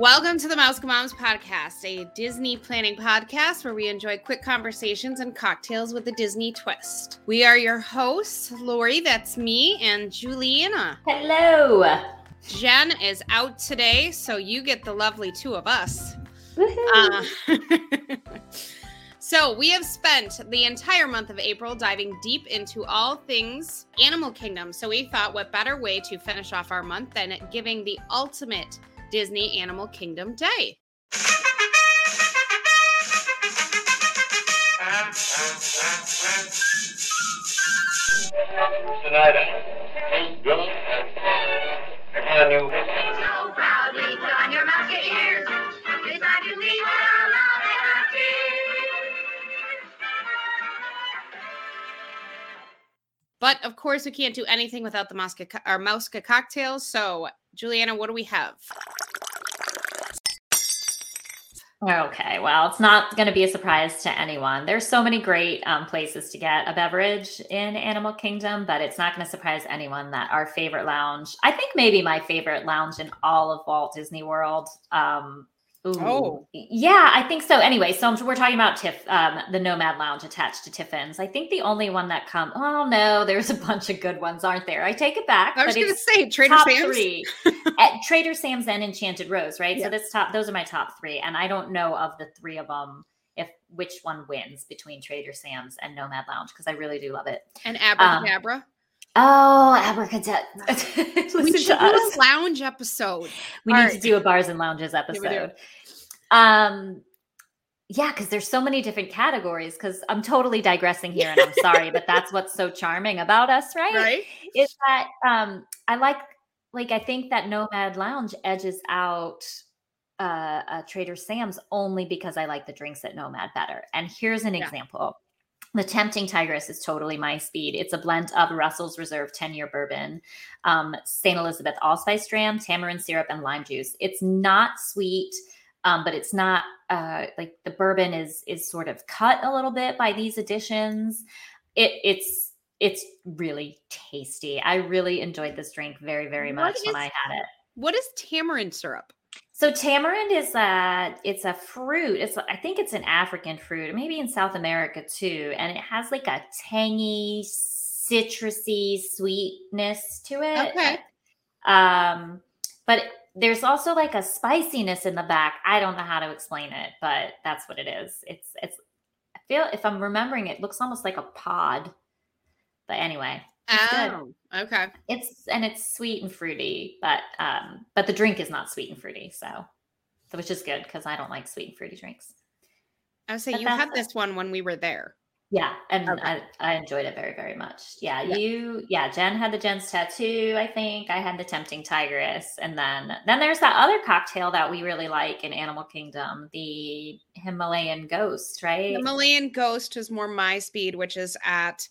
Welcome to the Mouse Moms podcast, a Disney planning podcast where we enjoy quick conversations and cocktails with a Disney twist. We are your hosts, Lori, that's me, and Juliana. Hello. Jen is out today, so you get the lovely two of us. Uh, so, we have spent the entire month of April diving deep into all things Animal Kingdom. So, we thought what better way to finish off our month than giving the ultimate Disney Animal Kingdom Day. Our our But of course, we can't do anything without the Mosca or Mosca cocktails. So, Juliana, what do we have? Okay, well, it's not going to be a surprise to anyone. There's so many great um, places to get a beverage in Animal Kingdom, but it's not going to surprise anyone that our favorite lounge, I think maybe my favorite lounge in all of Walt Disney World, um, Ooh. Oh. yeah, I think so. Anyway, so we're talking about Tiff, um, the Nomad Lounge attached to Tiffin's. I think the only one that come. Oh no, there's a bunch of good ones, aren't there? I take it back. I was going to say Trader top Sam's. three at Trader Sam's and Enchanted Rose, right? Yeah. So this top, those are my top three, and I don't know of the three of them if which one wins between Trader Sam's and Nomad Lounge because I really do love it. And Abracadabra. Oh, abracadabra! we Listen should to do us. a lounge episode. We All need right. to do a bars and lounges episode. Um, yeah, because there's so many different categories. Because I'm totally digressing here, and I'm sorry, but that's what's so charming about us, right? Right? Is that um, I like, like I think that Nomad Lounge edges out uh, uh, Trader Sam's only because I like the drinks at Nomad better. And here's an Yeah. example. The Tempting Tigress is totally my speed. It's a blend of Russell's Reserve 10 year bourbon, um, St. Elizabeth allspice dram, tamarind syrup, and lime juice. It's not sweet, um, but it's not uh, like the bourbon is is sort of cut a little bit by these additions. It it's it's really tasty. I really enjoyed this drink very very much when is- I had it. What is tamarind syrup? So tamarind is a it's a fruit. It's I think it's an African fruit, maybe in South America too, and it has like a tangy, citrusy sweetness to it. Okay. Um, but there's also like a spiciness in the back. I don't know how to explain it, but that's what it is. It's it's I feel if I'm remembering it looks almost like a pod. But anyway, Good. Oh, okay. it's and it's sweet and fruity, but um, but the drink is not sweet and fruity, so so which is good because I don't like sweet and fruity drinks. I say But you had this one when we were there. Yeah, and Okay. I, I enjoyed it very very much. Yeah, Yeah. you yeah Jen had the Jen's tattoo. I think I had the Tempting Tigress, and then then there's that other cocktail that we really like in Animal Kingdom, the Himalayan Ghost, right? Himalayan Ghost is more my speed, which is at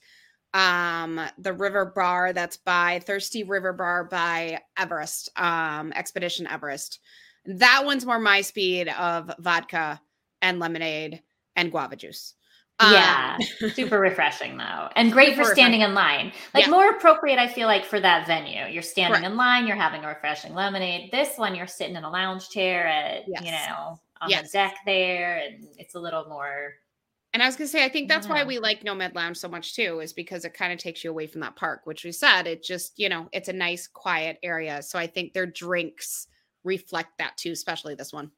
um the river bar that's by Thirsty River Bar by Everest, um Expedition Everest. That one's more my speed of vodka and lemonade and guava juice. Um, Yeah, super refreshing though, and great for standing in line. Like Yeah. more appropriate, I feel like for that venue. You're standing in line, you're having a refreshing lemonade. This one, you're sitting in a lounge chair at you know on Yes. the deck there, and it's a little more. And I was gonna say, I think that's why we like Nomad Lounge so much too, is because it kind of takes you away from that park, which we said it just, you know, it's a nice quiet area. So I think their drinks reflect that too, especially this one.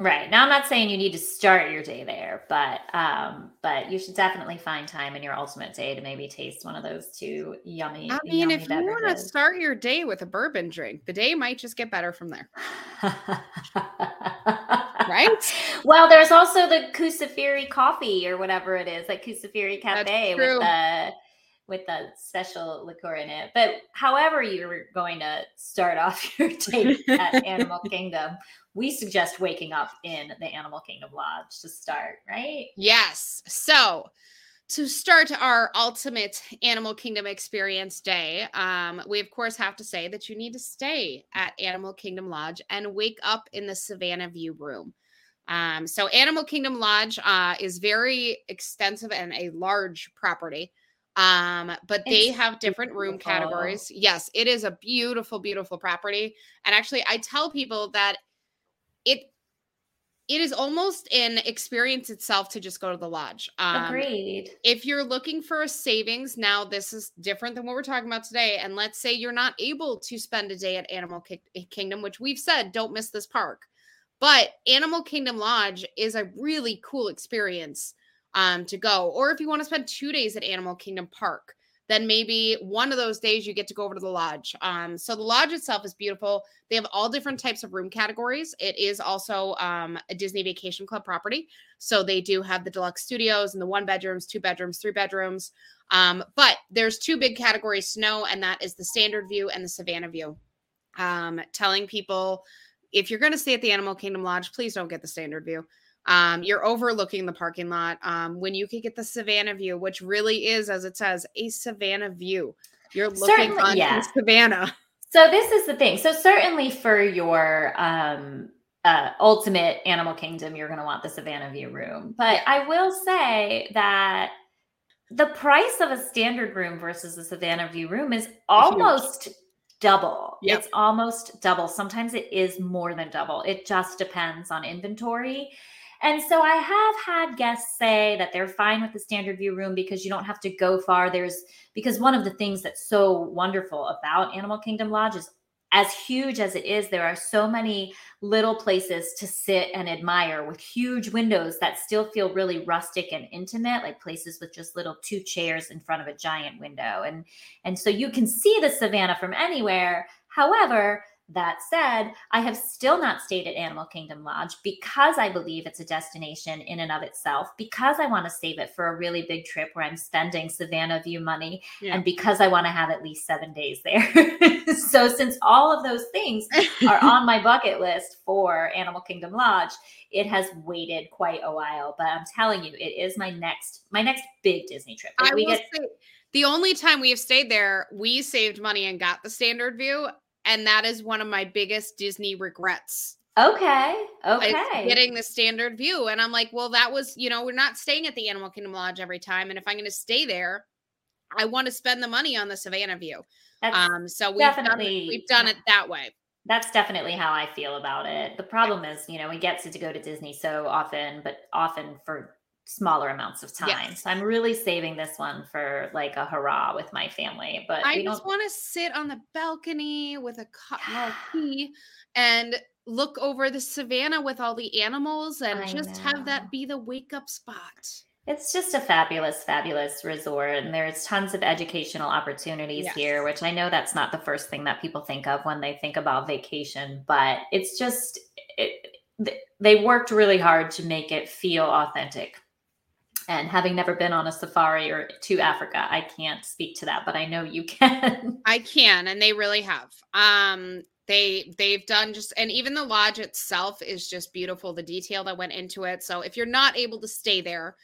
Right now, I'm not saying you need to start your day there, but um, but you should definitely find time in your ultimate day to maybe taste one of those two yummy. I mean, yummy if you want to start your day with a bourbon drink, the day might just get better from there. right? Well, there's also the Kusafiri coffee or whatever it is, like Kusafiri Cafe with the with the special liqueur in it. But however you're going to start off your day at Animal Kingdom, we suggest waking up in the Animal Kingdom Lodge to start, right? Yes. So to start our ultimate Animal Kingdom experience day, um, we of course have to say that you need to stay at Animal Kingdom Lodge and wake up in the Savannah View room. Um, so Animal Kingdom Lodge uh, is very extensive and a large property. Um, but they It's have different room beautiful. categories. Yes, it is a beautiful, beautiful property. And actually, I tell people that it it is almost an experience itself to just go to the lodge. Um, Agreed. if you're looking for a savings, now this is different than what we're talking about today. And let's say you're not able to spend a day at Animal Ki- Kingdom, which we've said don't miss this park. But Animal Kingdom Lodge is a really cool experience um, to go. Or if you want to spend two days at Animal Kingdom Park, then maybe one of those days you get to go over to the lodge. Um, so the lodge itself is beautiful. They have all different types of room categories. It is also um, a Disney Vacation Club property. So they do have the deluxe studios and the one bedrooms, two bedrooms, three bedrooms. Um, but there's two big categories to know, and that is the standard view and the Savannah view. Um, telling people if you're going to stay at the Animal Kingdom Lodge, please don't get the standard view. Um, you're overlooking the parking lot um, when you could get the Savannah view, which really is, as it says, a Savannah view. You're looking Certainly, on yeah. Savannah. So this is the thing. So certainly for your um uh ultimate animal kingdom, you're gonna want the Savannah View room. But I will say that the price of a standard room versus a Savannah View room is almost double. Yep. It's almost double. Sometimes it is more than double. It just depends on inventory. And so I have had guests say that they're fine with the standard view room because you don't have to go far. There's because one of the things that's so wonderful about Animal Kingdom Lodge is as huge as it is, there are so many little places to sit and admire with huge windows that still feel really rustic and intimate, like places with just little two chairs in front of a giant window. And and so you can see the savannah from anywhere. However, that said, I have still not stayed at Animal Kingdom Lodge because I believe it's a destination in and of itself, because I want to save it for a really big trip where I'm spending Savannah View money, Yeah. and because I want to have at least seven days there. so, since all of those things are on my bucket list for Animal Kingdom Lodge, it has waited quite a while. But I'm telling you, it is my next my next big Disney trip. I we will get say the only time we have stayed there, we saved money and got the standard view. And that is one of my biggest Disney regrets. okay, okay, Getting the standard view. And I'm like, well, that was, you know, we're not staying at the Animal Kingdom Lodge every time. And if I'm going to stay there, I want to spend the money on the Savannah view. That's, Um, so we've done, definitely- it, we've done it that way. that's definitely how I feel about it. The problem is, you know, we get to go to Disney so often, but often for smaller amounts of time. Yes. So I'm really saving this one for like a hurrah with my family. But I just want to sit on the balcony with a cup of tea and look over the savannah with all the animals and I just have that be the wake up spot. It's just a fabulous, fabulous resort, and there's tons of educational opportunities Yes. here. Which I know that's not the first thing that people think of when they think about vacation, but it's just it, they worked really hard to make it feel authentic. And having never been on a safari or to Africa, I can't speak to that, but I know you can. I can, and they really have. Um, they they've done just, and even the lodge itself is just beautiful. The detail that went into it. So if you're not able to stay there,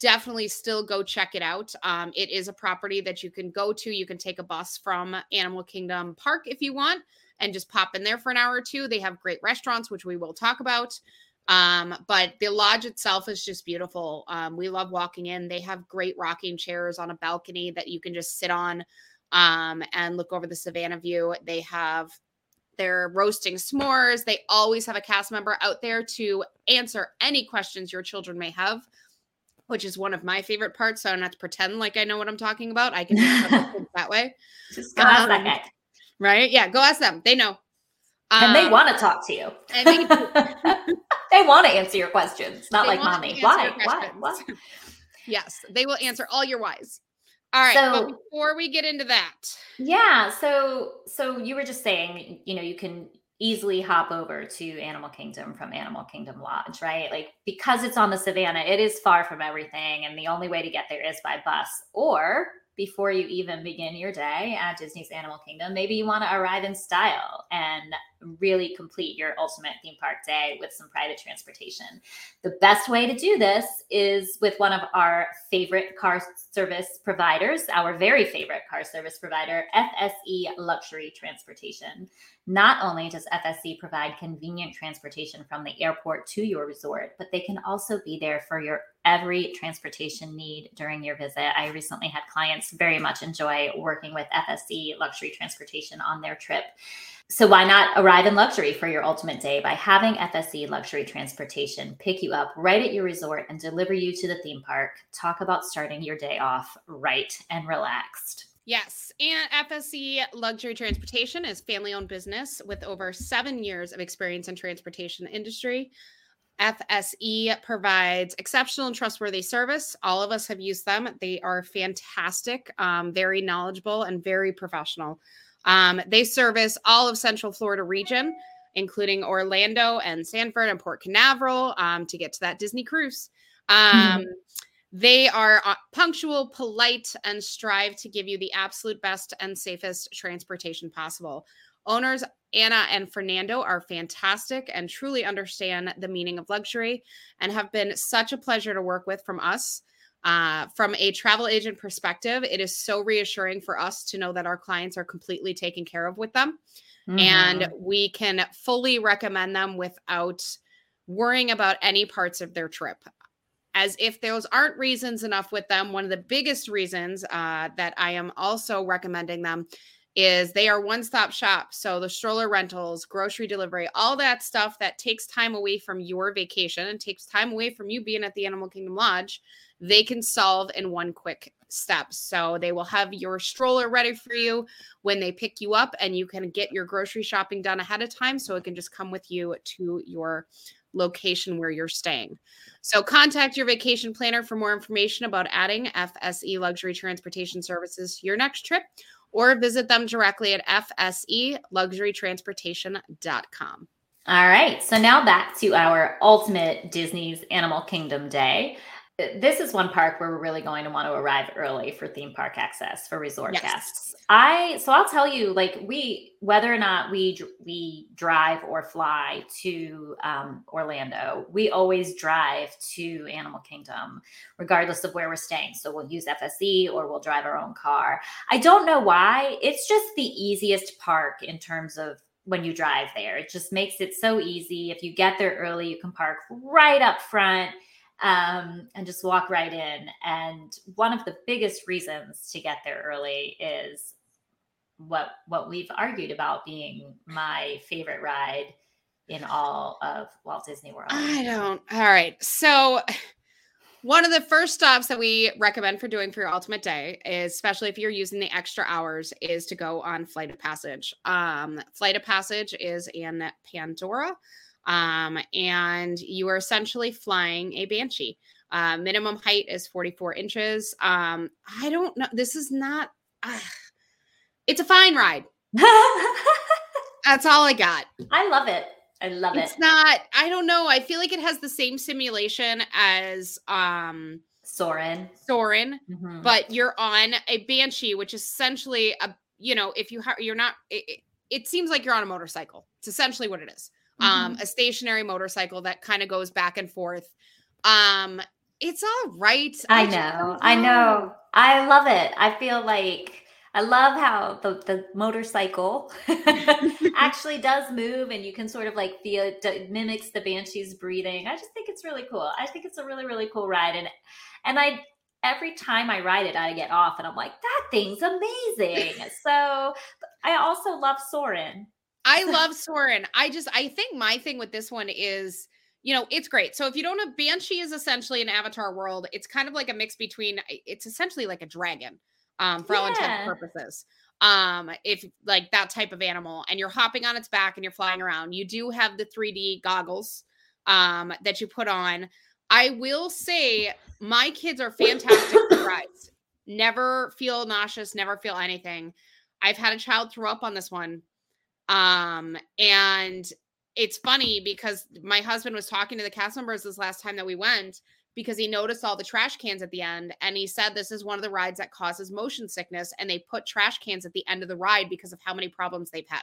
definitely still go check it out. Um, it is a property that you can go to. You can take a bus from Animal Kingdom Park if you want, and just pop in there for an hour or two. They have great restaurants, which we will talk about. Um, but the lodge itself is just beautiful. Um, we love walking in. They have great rocking chairs on a balcony that you can just sit on um, and look over the Savannah view. They have they're roasting s'mores. They always have a cast member out there to answer any questions your children may have, which is one of my favorite parts. So I don't have to pretend like I know what I'm talking about. I can answer that way, just go ask that Um, guy. right? Yeah, go ask them. They know. And they Um, want to talk to you. they they want to answer your questions, not They like mommy. Why? Why? Why? yes, they will answer all your whys. All right, but So- before we get into that, Yeah. So, so you were just saying, you know, you can easily hop over to Animal Kingdom from Animal Kingdom Lodge, right? Like because it's on the savannah, it is far from everything, and the only way to get there is by bus. Or before you even begin your day at Disney's Animal Kingdom, maybe you want to arrive in style and really complete your ultimate theme park day with some private transportation. The best way to do this is with one of our favorite car service providers, our very favorite car service provider, FSE Luxury Transportation. Not only does FSE provide convenient transportation from the airport to your resort, but they can also be there for your every transportation need during your visit. I recently had clients very much enjoy working with FSE Luxury Transportation on their trip. So why not arrive in luxury for your ultimate day by having FSE luxury transportation pick you up right at your resort and deliver you to the theme park? Talk about starting your day off right and relaxed. Yes, and FSE Luxury Transportation is family-owned business with over 7 years of experience in transportation industry. FSE provides exceptional and trustworthy service. All of us have used them. They are fantastic, um, very knowledgeable, and very professional. Um, they service all of Central Florida region, including Orlando and Sanford and Port Canaveral um, to get to that Disney cruise. Um, They are uh, punctual, polite, and strive to give you the absolute best and safest transportation possible. Owners Anna and Fernando are fantastic and truly understand the meaning of luxury and have been such a pleasure to work with from us. Uh, from a travel agent perspective, it is so reassuring for us to know that our clients are completely taken care of with them and Mhm. we can fully recommend them without worrying about any parts of their trip. As if those aren't reasons enough with them, one of the biggest reasons uh, that I am also recommending them is they are one stop shop. So the stroller rentals, grocery delivery, all that stuff that takes time away from your vacation and takes time away from you being at the Animal Kingdom Lodge, they can solve in one quick step. So they will have your stroller ready for you when they pick you up and you can get your grocery shopping done ahead of time so it can just come with you to your location where you're staying. So contact your vacation planner for more information about adding FSE luxury transportation services to your next trip or visit them directly at fseluxurytransportation.com. All right. So now back to our ultimate Disney's Animal Kingdom day. This is one park where we're really going to want to arrive early for theme park access for resort Yes. guests. I so I'll tell you, like we whether or not we we drive or fly to um, Orlando, we always drive to Animal Kingdom, regardless of where we're staying. So we'll use FSE or we'll drive our own car. I don't know why. It's just the easiest park in terms of when you drive there. It just makes it so easy. If you get there early, you can park right up front um, and just walk right in. And one of the biggest reasons to get there early is what what we've argued about being my favorite ride in all of Walt Disney World. I don't. All right. So, one of the first stops that we recommend for doing for your ultimate day, is, especially if you're using the extra hours, is to go on Flight of Passage. Um, Flight of Passage is in Pandora, um, and you are essentially flying a Banshee. Uh, minimum height is 44 inches. Um, I don't know. This is not. ah, it's a fine ride. That's all I got. I love it. I love it. It's not. I don't know. I feel like it has the same simulation as um Soarin'. Soarin', Mhm. but you're on a banshee, which is essentially a you know if you ha- you're not. It, it, it seems like you're on a motorcycle. It's essentially what it is. Um, Mm-hmm. a stationary motorcycle that kind of goes back and forth. Um, it's all right. I just know. I know. I love it. I feel like I love how the, the motorcycle actually does move and you can sort of like feel it mimics the banshee's breathing. I just think it's really cool. I think it's a really, really cool ride. And and I every time I ride it, I get off and I'm like, that thing's amazing. so I also love Soarin'. I love Soarin'. I just I think my thing with this one is, you know, it's great. So if you don't know, Banshee is essentially an Avatar world. It's kind of like a mix between. It's essentially like a dragon, um, for all intents and purposes. Um, if like that type of animal, and you're hopping on its back and you're flying around, you do have the 3D goggles, um, that you put on. I will say my kids are fantastic rides. Never feel nauseous, never feel anything. I've had a child throw up on this one. Um, and it's funny because my husband was talking to the cast members this last time that we went because he noticed all the trash cans at the end and he said this is one of the rides that causes motion sickness and they put trash cans at the end of the ride because of how many problems they've had.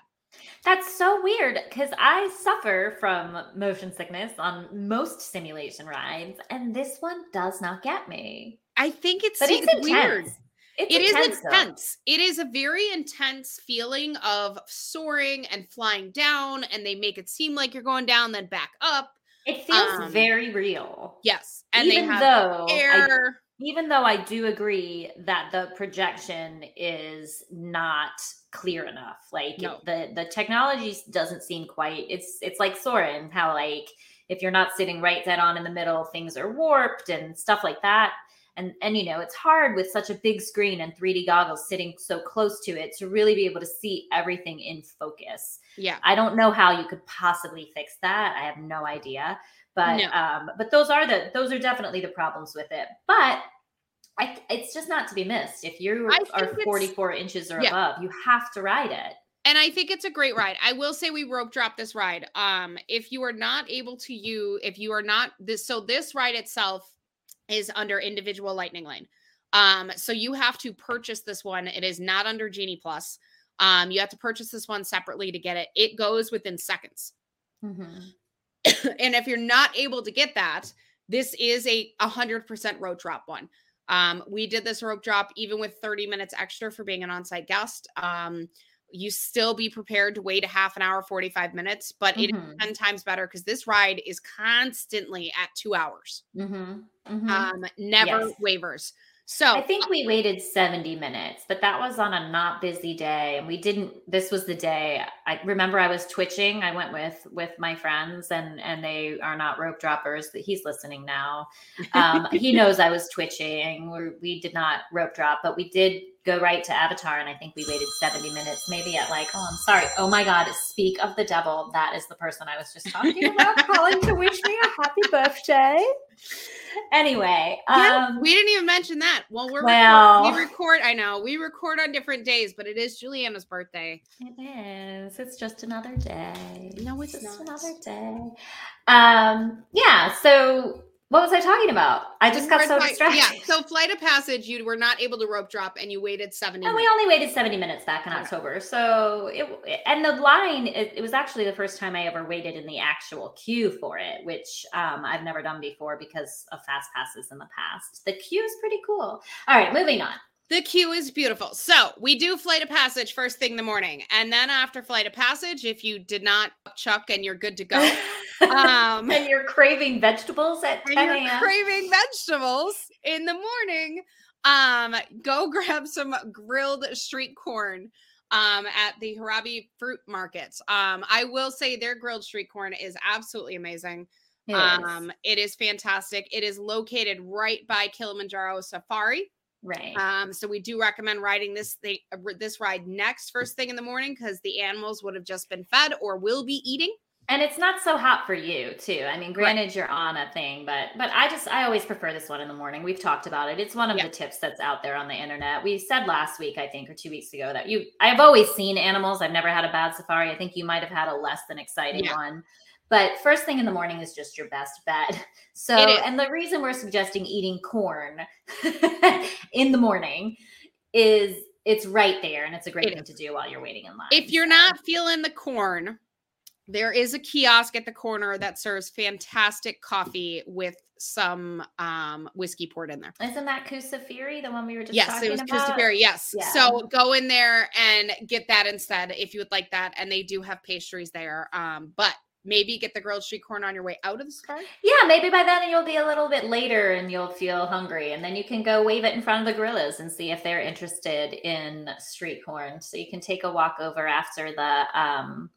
That's so weird because I suffer from motion sickness on most simulation rides, and this one does not get me. I think it's, But it's it's intense. It's It is intense, though. intense. It is a very intense feeling of soaring and flying down, and they make it seem like you're going down, then back up. It feels Um, very real. Yes, and even they have though I, air. even though I do agree that the projection is not clear enough. Like No. the the technology doesn't seem quite. It's it's like Soarin', how like if you're not sitting right dead on in the middle, things are warped and stuff like that. And and you know it's hard with such a big screen and 3D goggles sitting so close to it to really be able to see everything in focus. Yeah. I don't know how you could possibly fix that. I have no idea. But No. um, but those are the those are definitely the problems with it. But I, it's just not to be missed. If you are 44 inches or yeah. above, you have to ride it. and I think it's a great ride. I will say we rope drop this ride. Um, if you are not able to you, if you are not this, so this ride itself is under individual lightning lane. Um, so you have to purchase this one. It is not under Genie Plus. Um, you have to purchase this one separately to get it. It goes within seconds. and if you're not able to get that, this is a 100% rope drop one. Um, we did this rope drop even with 30 minutes extra for being an on-site guest. Um, you still be prepared to wait a half an hour, 45 minutes, but it is Mhm. 10 times better because this ride is constantly at two hours. Mm-hmm. Mm-hmm. Um, never Yes. waivers. So I think we waited 70 minutes, but that was on a not busy day. And we didn't, this was the day I remember I was twitching. I went with, with my friends and, and they are not rope droppers that he's listening now. Um, he knows I was twitching. we did not rope drop, but we did go right to Avatar. And I think we waited 70 minutes, maybe at like, oh, I'm sorry. Oh my God. Speak of the devil. That is the person I was just talking about calling to wish me a happy birthday. Anyway, Yeah, um, we didn't even mention that. Well, we're well- record- we record. I know we record on different days, but it is Juliana's birthday. It is. It's just another day. No, it's just not. another day. Um, yeah. So what was I talking about? I just got so flight- distracted. Yeah, so flight of passage, you were not able to rope drop, and you waited seventy. and we only waited 70 minutes back in Okay. October. So it and the line it, it was actually the first time I ever waited in the actual queue for it, which um, I've never done before because of fast passes in the past. The queue is pretty cool. All right, moving on. The queue is beautiful. So we do flight of passage first thing in the morning, and then after flight of passage, if you did not chuck and you're good to go, um, and you're craving vegetables at 10 a.m. craving vegetables in the morning, um, go grab some grilled street corn um at the Harambe fruit markets. Um, I will say their grilled street corn is absolutely amazing. It is. Um, it is fantastic. It is located right by Kilimanjaro Safari. Right. Um, so we do recommend riding this thing, uh, this ride next first thing in the morning because the animals would have just been fed or will be eating. And it's not so hot for you too. I mean, Right. granted you're on a thing, but but I just I always prefer this one in the morning. We've talked about it. It's one of Yeah. the tips that's out there on the internet. We said last week, I think, or two weeks ago, that you I've always seen animals. I've never had a bad safari. I think you might have had a less than exciting Yeah. one. But first thing in the morning is just your best bet. So, and the reason we're suggesting eating corn in the morning is it's right there and it's a great It thing to do while you're waiting in line. If you're So- not feeling the corn, there is a kiosk at the corner that serves fantastic coffee with some um whiskey poured in there. Isn't that Kusafiri, the one we were just yes, talking it was about? Christopher. Yes. Yeah. So go in there and get that instead if you would like that. And they do have pastries there. Um, but maybe get the grilled street corn on your way out of the safari. Yeah, maybe by then you'll be a little bit later and you'll feel hungry, and then you can go wave it in front of the gorillas and see if they're interested in street corn. So you can take a walk over after the um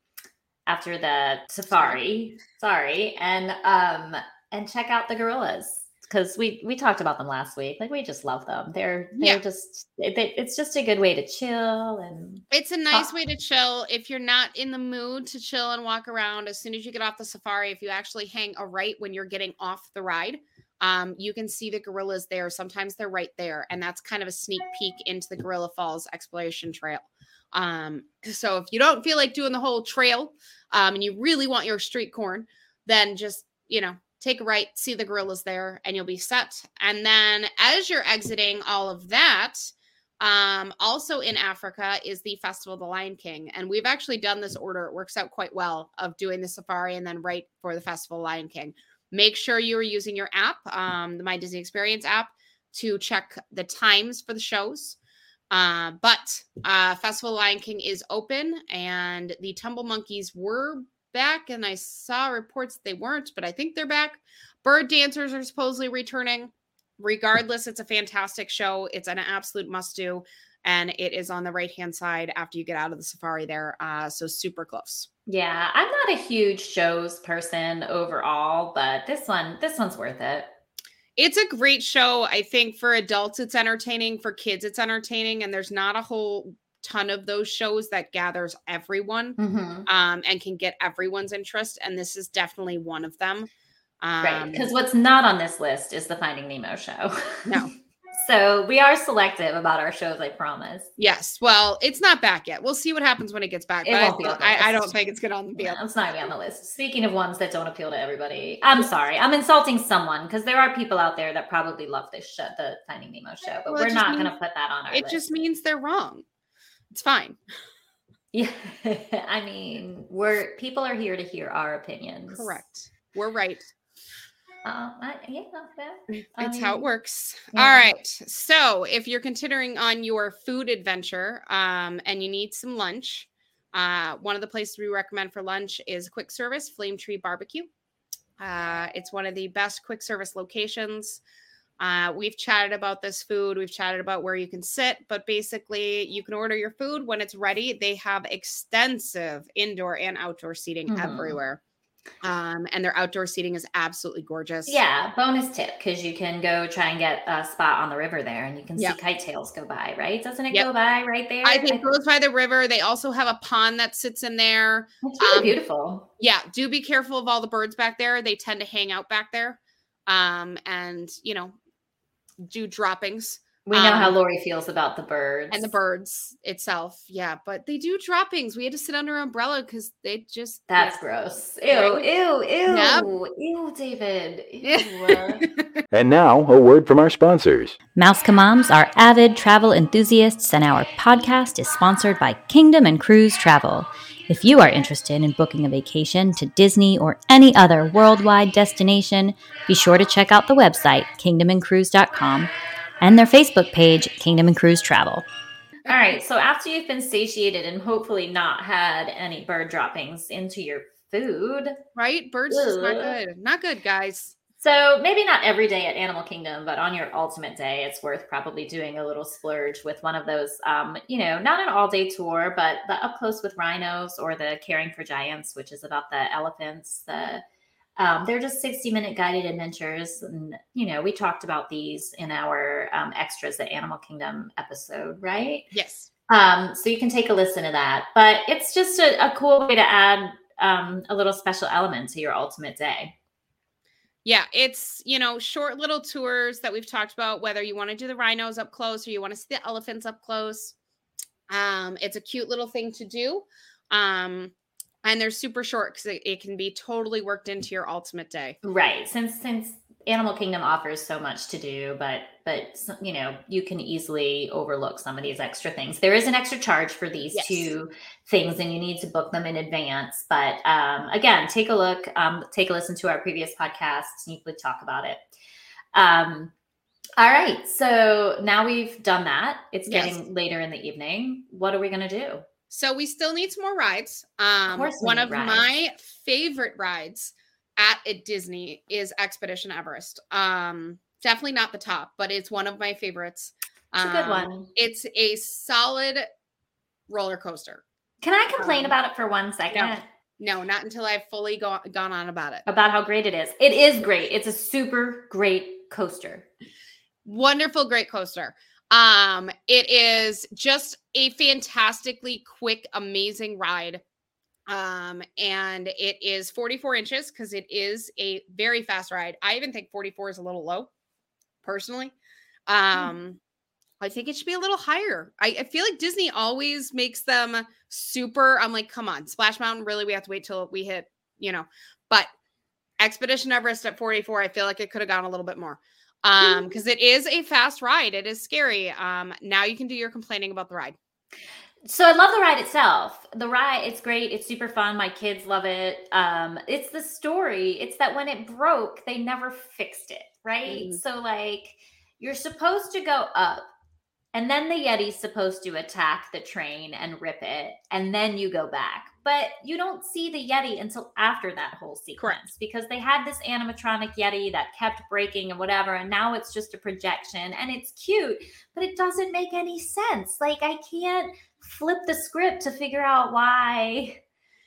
after the safari, sorry, and um and check out the gorillas because we we talked about them last week. Like we just love them. They're they're Yeah. just they, it's just a good way to chill and It's a nice way to chill if you're not in the mood to chill and walk around. As soon as you get off the safari, if you actually hang a right when you're getting off the ride, um, you can see the gorillas there. Sometimes they're right there, and that's kind of a sneak peek into the Gorilla Falls exploration trail. Um, so if you don't feel like doing the whole trail, um, and you really want your street corn, then just you know take right, see the gorillas there, and you'll be set. And then as you're exiting all of that, um, also in Africa is the Festival of the Lion King. And we've actually done this order. It works out quite well of doing the safari and then right for the Festival of Lion King. Make sure you are using your app, um, the My Disney Experience app, to check the times for the shows. Uh, but uh, Festival of Lion King is open, and the Tumble Monkeys were back, and I saw reports they weren't, but I think they're back. Bird dancers are supposedly returning regardless it's a fantastic show it's an absolute must do and it is on the right hand side after you get out of the safari there. Uh, so super close. Yeah, I'm not a huge shows person overall, but this one, this one's worth it. It's a great show. I think for adults, it's entertaining. For kids, it's entertaining. And there's not a whole ton of those shows that gathers everyone Mhm. um, and can get everyone's interest. And this is definitely one of them. Um, right. Because what's not on this list is the Finding Nemo show. No. so we are selective about our shows, I promise. Yes. Well, it's not back yet. We'll see what happens when it gets back. It but won't be I, on the I, I don't think it's going to be up. it's not gonna be on the list. Speaking of ones that don't appeal to everybody, I'm sorry. I'm insulting someone because there are people out there that probably love this show, the Finding Nemo show, but Well, we're not gonna put that on our It list. just means they're wrong. It's fine. Yeah, I mean, we're people are here to hear our opinions. Correct. We're right. Uh, I, yeah. I It's how it works. yeah. All right. So if you're considering on your food adventure um, and you need some lunch, uh, one of the places we recommend for lunch is quick service Flame Tree Barbecue. Uh, it's one of the best quick service locations. Uh, we've chatted about this food. We've chatted about where you can sit, but basically, you can order your food when it's ready. They have extensive indoor and outdoor seating Mhm. everywhere. Um, and their outdoor seating is absolutely gorgeous. Yeah, bonus tip because you can go try and get a spot on the river there, and you can Yep. see kite tails go by, right? Doesn't it Yep. go by right there? I think it goes by the river. They also have a pond that sits in there. it's really um, beautiful. Yeah, do be careful of all the birds back there. They tend to hang out back there. Um, and you know, do droppings We know how um, Lori feels about the birds and the birds itself. Yeah, but they do droppings. We had to sit under an umbrella because they just That's yeah. gross. Ew, Right? ew, ew, Yep. ew, David. Ew. And now, a word from our sponsors. Mouse Moms are avid travel enthusiasts, and our podcast is sponsored by Kingdom and Cruise Travel. If you are interested in booking a vacation to Disney or any other worldwide destination, be sure to check out the website, kingdomandcruise.com, and their Facebook page, Kingdom and Cruise Travel. All right. So after you've been satiated and hopefully not had any bird droppings into your food, right? Birds just not good. Not good, guys. So maybe not every day at Animal Kingdom, but on your ultimate day, it's worth probably doing a little splurge with one of those, um, you know, not an all day tour, but the up close with rhinos or the caring for giants, which is about the elephants. The um, they're just 60 minute guided adventures. And, you know, we talked about these in our um, extras at Animal Kingdom episode, right? Yes. Um, so you can take a listen to that. But it's just a, a cool way to add um, a little special element to your ultimate day. Yeah, it's you know short little tours that we've talked about. Whether you want to do the rhinos up close or you want to see the elephants up close, um, it's a cute little thing to do, um, and they're super short because it, it can be totally worked into your ultimate day. Right. Since since Animal Kingdom offers so much to do, but but you know, you can easily overlook some of these extra things. There is an extra charge for these Yes. two things and you need to book them in advance. But um again, take a look, um take a listen to our previous podcast and you could talk about it. Um all right. So now we've done that. It's Yes. getting later in the evening. What are we going to do? So we still need some more rides. Um, course one of rides. my favorite rides at a Disney is Expedition Everest. Um, definitely not the top, but it's one of my favorites. It's a good Um, one. It's a solid roller coaster. Can I complain um, about it for one second? No, not until I've fully go- gone on about it. About how great it is. It is great. It's a super great coaster. Wonderful, great coaster. Um, it is just a fantastically quick, amazing ride. Um, and it is 44 inches because it is a very fast ride. I even think 44 is a little low, personally. Um, I think it should be a little higher. I, I feel like Disney always makes them super. I'm like, come on, Splash Mountain, really? We have to wait till we hit, you know, but Expedition Everest at 44, I feel like it could have gone a little bit more. Um, because it is a fast ride. It is scary. Um, now you can do your complaining about the ride. So I love the ride itself. The ride, it's great. It's super fun. My kids love it. Um, it's the story. It's that when it broke, they never fixed it, right? Mhm. So like you're supposed to go up and then the Yeti's supposed to attack the train and rip it, and then you go back. But you don't see the Yeti until after that whole sequence because they had this animatronic Yeti that kept breaking and whatever, and now it's just a projection and it's cute, but it doesn't make any sense. Like I can't flip the script to figure out why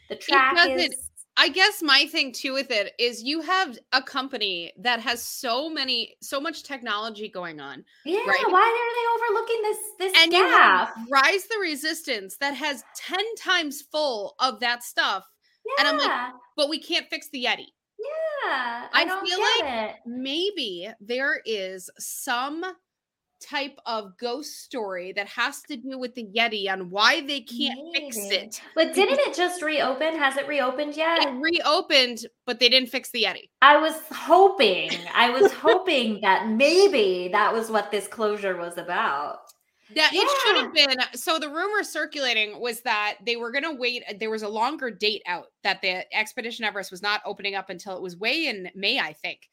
the track is I guess my thing too with it is you have a company that has so many, so much technology going on, yeah. right. Why are they overlooking this this and gap? Rise the Resistance that has ten times full of that stuff, Yeah, and I'm like, but we can't fix the Yeti. yeah. I, I don't feel get it. Maybe there is some type of ghost story that has to do with the Yeti on why they can't fix it. But didn't it just reopen? Has it reopened yet? It reopened, but they didn't fix the Yeti. I was hoping, I was hoping that maybe that was what this closure was about. That it should have been. So the rumor circulating was that they were going to wait. There was a longer date out that the Expedition Everest was not opening up until it was way in May, I think.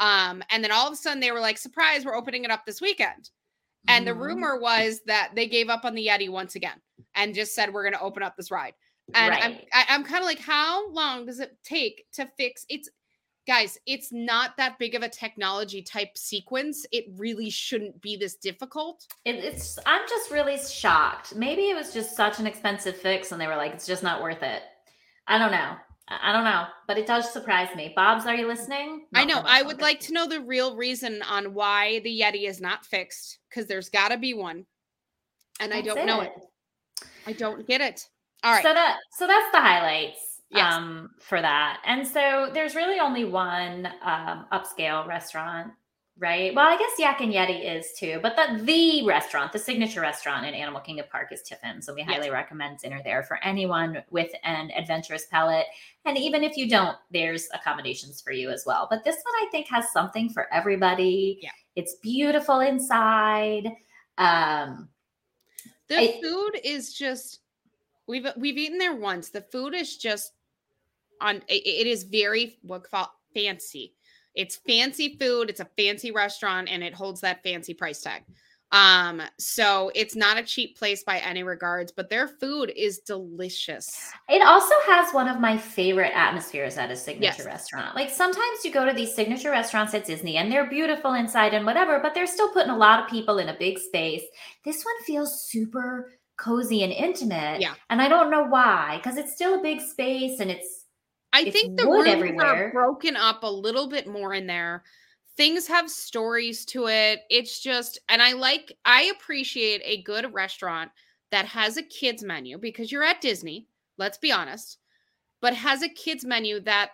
Um, and then all of a sudden they were like, "Surprise, we're opening it up this weekend." And the Mhm. rumor was that they gave up on the Yeti once again and just said we're going to open up this ride. And I'm I, I'm kind of like, how long does it take to fix? It's guys, it's not that big of a technology type sequence. It really shouldn't be this difficult. It, it's. I'm just really shocked. Maybe it was just such an expensive fix, and they were like, "It's just not worth it." I don't know. I don't know, but it does surprise me. Bob's, are you listening? I know. I would like to know the real reason on why the Yeti is not fixed because there's got to be one, and I don't know it. I don't get it. All right. So that so that's the highlights Yes. um for that. And so there's really only one um upscale restaurant, right? Well, I guess Yak and Yeti is too, but the the restaurant, the signature restaurant in Animal Kingdom Park is Tiffin. So we Yes. highly recommend dinner there for anyone with an adventurous palate. And even if you don't, there's accommodations for you as well. But this one I think has something for everybody. Yeah. It's beautiful inside. Um the I- food is just we've we've eaten there once. The food is just on. It, it is very what fancy. It's fancy food. It's a fancy restaurant, and it holds that fancy price tag. Um, so it's not a cheap place by any regards, but their food is delicious. It also has one of my favorite atmospheres at a signature Yes. restaurant. Like sometimes you go to these signature restaurants at Disney and they're beautiful inside and whatever, but they're still putting a lot of people in a big space. This one feels super cozy and intimate. Yeah. And I don't know why, because it's still a big space and it's I It's think the rooms are broken up a little bit more in there. Things have stories to it. It's just, and I like, I appreciate a good restaurant that has a kids menu because you're at Disney, let's be honest, but has a kids menu that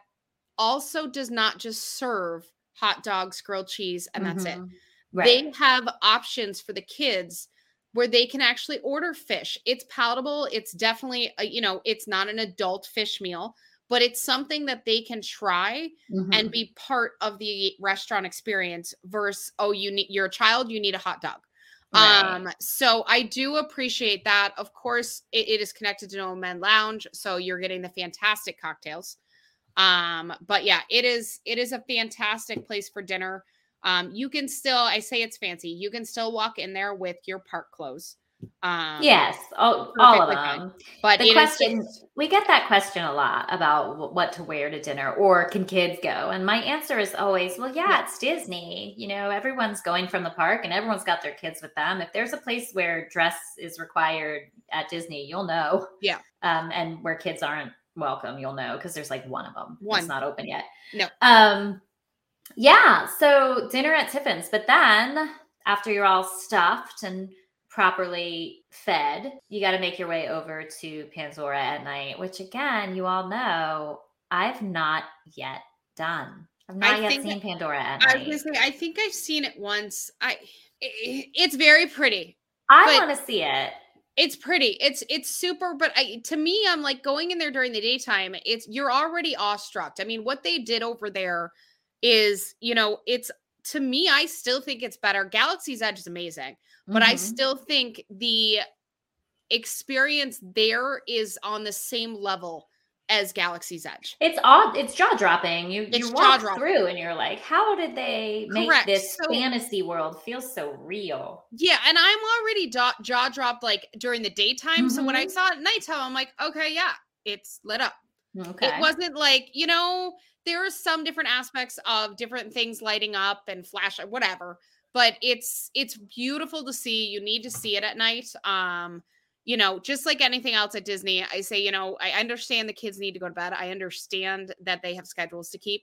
also does not just serve hot dogs, grilled cheese, and that's it. Mhm. Right. They have options for the kids where they can actually order fish. It's palatable. It's definitely, a, you know, it's not an adult fish meal, but it's something that they can try Mhm. and be part of the restaurant experience versus, oh, you need your child, you need a hot dog. Right. Um, so I do appreciate that. Of course, it, it is connected to Nomad Lounge, so you're getting the fantastic cocktails. Um, but yeah, it is it is a fantastic place for dinner. Um, you can still, I say it's fancy, you can still walk in there with your park clothes. Um, yes, all, all of fine. them. but The question just- we get that question a lot about what to wear to dinner or can kids go? And my answer is always, well, yeah, Yeah. it's Disney. You know, everyone's going from the park and everyone's got their kids with them. If there's a place where dress is required at Disney, you'll know. Yeah. Um, and where kids aren't welcome, you'll know because there's like one of them. One. It's not open yet. No. Um, yeah. So dinner at Tiffin's, but then after you're all stuffed and properly fed, you got to make your way over to Pandora at night, which again, you all know I've not yet done. I've not yet think seen Pandora at I was night. gonna say, I think I've seen it once. I i- it's very pretty. I want to see it. It's pretty. It's it's super, but I, to me, I'm like going in there during the daytime. It's you're already awestruck. I mean, what they did over there is, you know, it's to me, I still think it's better. Galaxy's Edge is amazing, but I Mhm. still think the experience there is on the same level as Galaxy's Edge. It's odd. It's jaw dropping. You It's you walk through and you're like, how did they make Correct. this So- fantasy world feel so real? Yeah, and I'm already do- jaw dropped like during the daytime. So when I Mhm. saw it at nighttime, I'm like, okay, yeah, it's lit up. Okay. It wasn't like, you know, there are some different aspects of different things lighting up and flash whatever, but it's it's beautiful to see. You need to see it at night. Um, you know, just like anything else at Disney, I say, you know, I understand the kids need to go to bed. I understand that they have schedules to keep.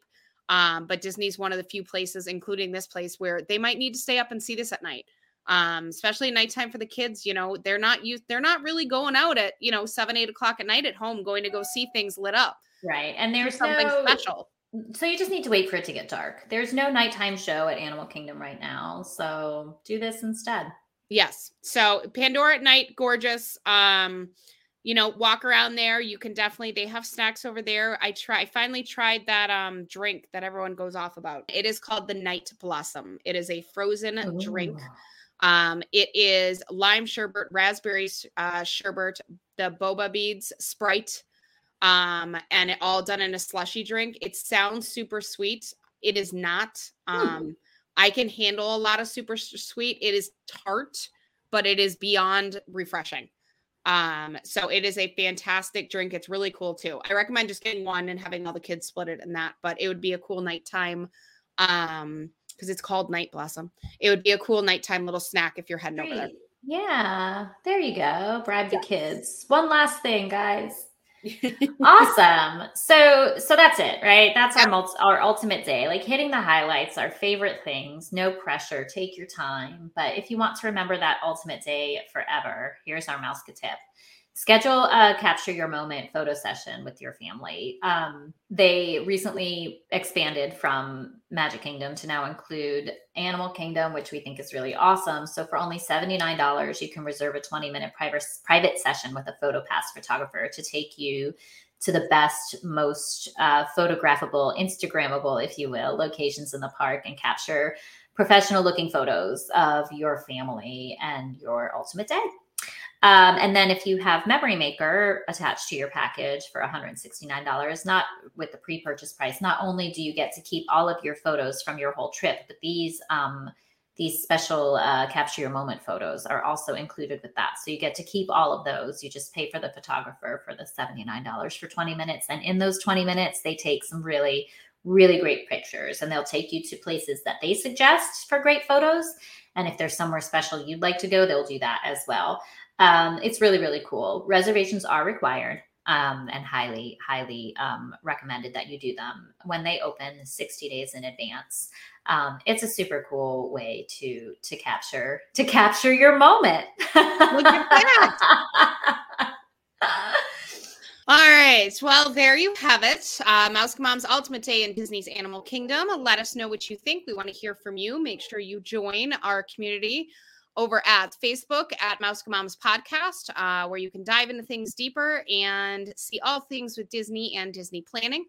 Um, but Disney's one of the few places, including this place, where they might need to stay up and see this at night. Um, especially nighttime for the kids, you know, they're not used, they're not really going out at, you know, seven, eight o'clock at night at home going to go see things lit up. right. And there's Something no, special. So you just need to wait for it to get dark. There's no nighttime show at Animal Kingdom right now. So do this instead. Yes. So Pandora at night, gorgeous. Um, you know, walk around there. You can definitely they have snacks over there. I try I finally tried that um drink that everyone goes off about. It is called the Night Blossom. It is a frozen drink. Um, it is lime sherbet, raspberry uh, sherbet, the boba beads, Sprite, um, and it all done in a slushy drink. It sounds super sweet. It is not. Hmm. Um, I can handle a lot of super sweet. It is tart, but it is beyond refreshing. Um, so it is a fantastic drink. It's really cool too. I recommend just getting one and having all the kids split it in that, but it would be a cool nighttime um because it's called night blossom it would be a cool nighttime little snack if you're heading over there Yeah, there you go. Bribe the kids. One last thing, guys. awesome. So so that's it, right? That's our mul- our ultimate day. Like hitting the highlights, our favorite things. No pressure. Take your time. But if you want to remember that ultimate day forever, here's our mouse tip. Schedule a capture your moment photo session with your family. Um, they recently expanded from Magic Kingdom to now include Animal Kingdom, which we think is really awesome. So for only $79, you can reserve a 20 minute private private session with a PhotoPass photographer to take you to the best, most uh, photographable, Instagrammable, if you will, locations in the park and capture professional looking photos of your family and your ultimate day. Um, and then if you have Memory Maker attached to your package for $169, not with the pre-purchase price, not only do you get to keep all of your photos from your whole trip, but these um, these special uh, capture your moment photos are also included with that. So you get to keep all of those. You just pay for the photographer for the $79 for 20 minutes. And in those 20 minutes, they take some really, really great pictures and they'll take you to places that they suggest for great photos. And if there's somewhere special you'd like to go, they'll do that as well. Um, it's really, really cool. Reservations are required um, and highly, highly um, recommended that you do them when they open 60 days in advance. Um, it's a super cool way to to capture to capture your moment. Look at All right. Well, there you have it. Uh, Mouse Mom's Ultimate Day in Disney's Animal Kingdom. Let us know what you think. We want to hear from you. Make sure you join our community over at Facebook at Mouse Mom's Podcast, uh, where you can dive into things deeper and see all things with Disney and Disney planning.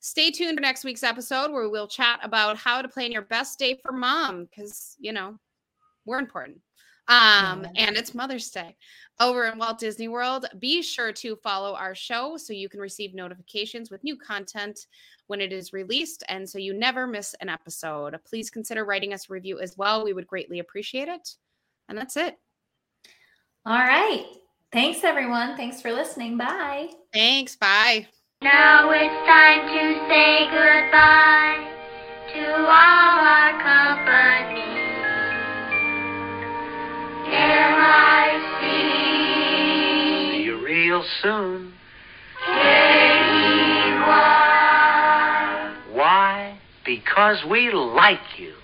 Stay tuned for next week's episode where we'll chat about how to plan your best day for mom because, you know, we're important. Um, and it's Mother's Day over in Walt Disney World. Be sure to follow our show so you can receive notifications with new content when it is released and so you never miss an episode. Please consider writing us a review as well. We would greatly appreciate it. And that's it. All right. Thanks, everyone. Thanks for listening. Bye. Thanks. Bye. Now it's time to say goodbye to all our company. M-I-C. See you real soon. K-E-Y. Why? Because we like you.